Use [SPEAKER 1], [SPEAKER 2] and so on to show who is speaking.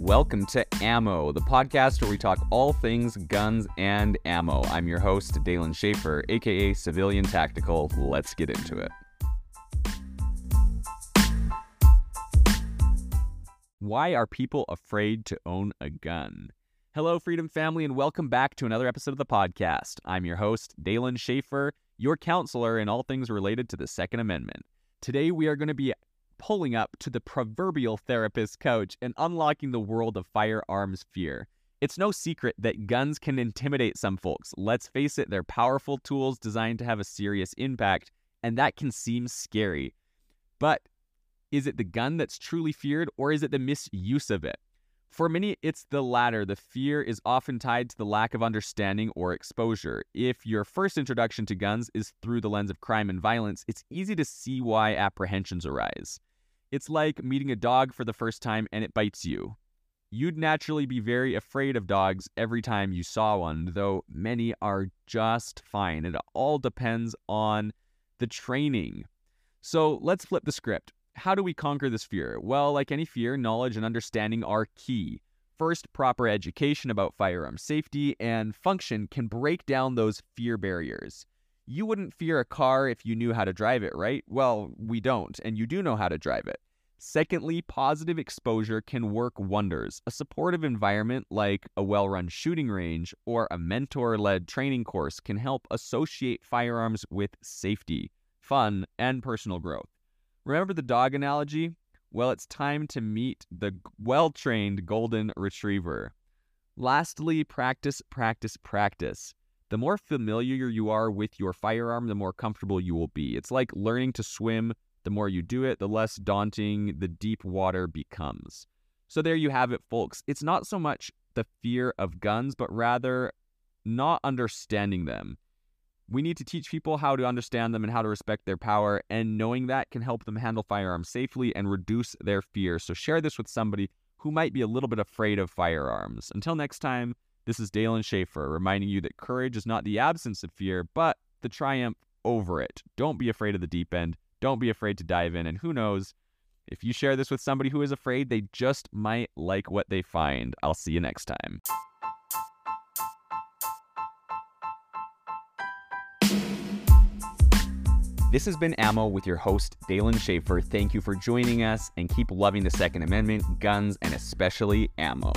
[SPEAKER 1] welcome to Ammo, the podcast where we talk all things guns and ammo. I'm your host, Dalen Schaefer, aka Civilian Tactical. Let's get into it. Why are people afraid to own a gun? Hello, Freedom Family, and welcome back to another episode of the podcast. I'm your host, Dalen Schaefer, your counselor in all things related to the Second Amendment. Today, we are going to be pulling up to the proverbial therapist couch and unlocking the world of firearms fear. It's no secret that guns can intimidate some folks. Let's face it, they're powerful tools designed to have a serious impact, and that can seem scary. But is it the gun that's truly feared, or is it the misuse of it? For many, it's the latter. The fear is often tied to the lack of understanding or exposure. If your first introduction to guns is through the lens of crime and violence, it's easy to see why apprehensions arise. It's like meeting a dog for the first time and it bites you. You'd naturally be very afraid of dogs every time you saw one, though many are just fine. It all depends on the training. So let's flip the script. How do we conquer this fear? Well, like any fear, knowledge and understanding are key. First, proper education about firearm safety and function can break down those fear barriers. You wouldn't fear a car if you knew how to drive it, right? Well, we don't, and you do know how to drive it. Secondly, positive exposure can work wonders. A supportive environment like a well run shooting range or a mentor led training course can help associate firearms with safety, fun, and personal growth. Remember the dog analogy? Well, it's time to meet the well trained golden retriever. Lastly, practice, practice, practice. The more familiar you are with your firearm, the more comfortable you will be. It's like learning to swim. The more you do it, the less daunting the deep water becomes. So there you have it, folks. It's not so much the fear of guns, but rather not understanding them. We need to teach people how to understand them and how to respect their power, and knowing that can help them handle firearms safely and reduce their fear. So share this with somebody who might be a little bit afraid of firearms. Until next time, this is Dalen Schaefer reminding you that courage is not the absence of fear, but the triumph over it. Don't be afraid of the deep end. Don't be afraid to dive in. And who knows, if you share this with somebody who is afraid, they just might like what they find. I'll see you next time. This has been Ammo with your host, Dalen Schaefer. Thank you for joining us and keep loving the Second Amendment, guns, and especially ammo.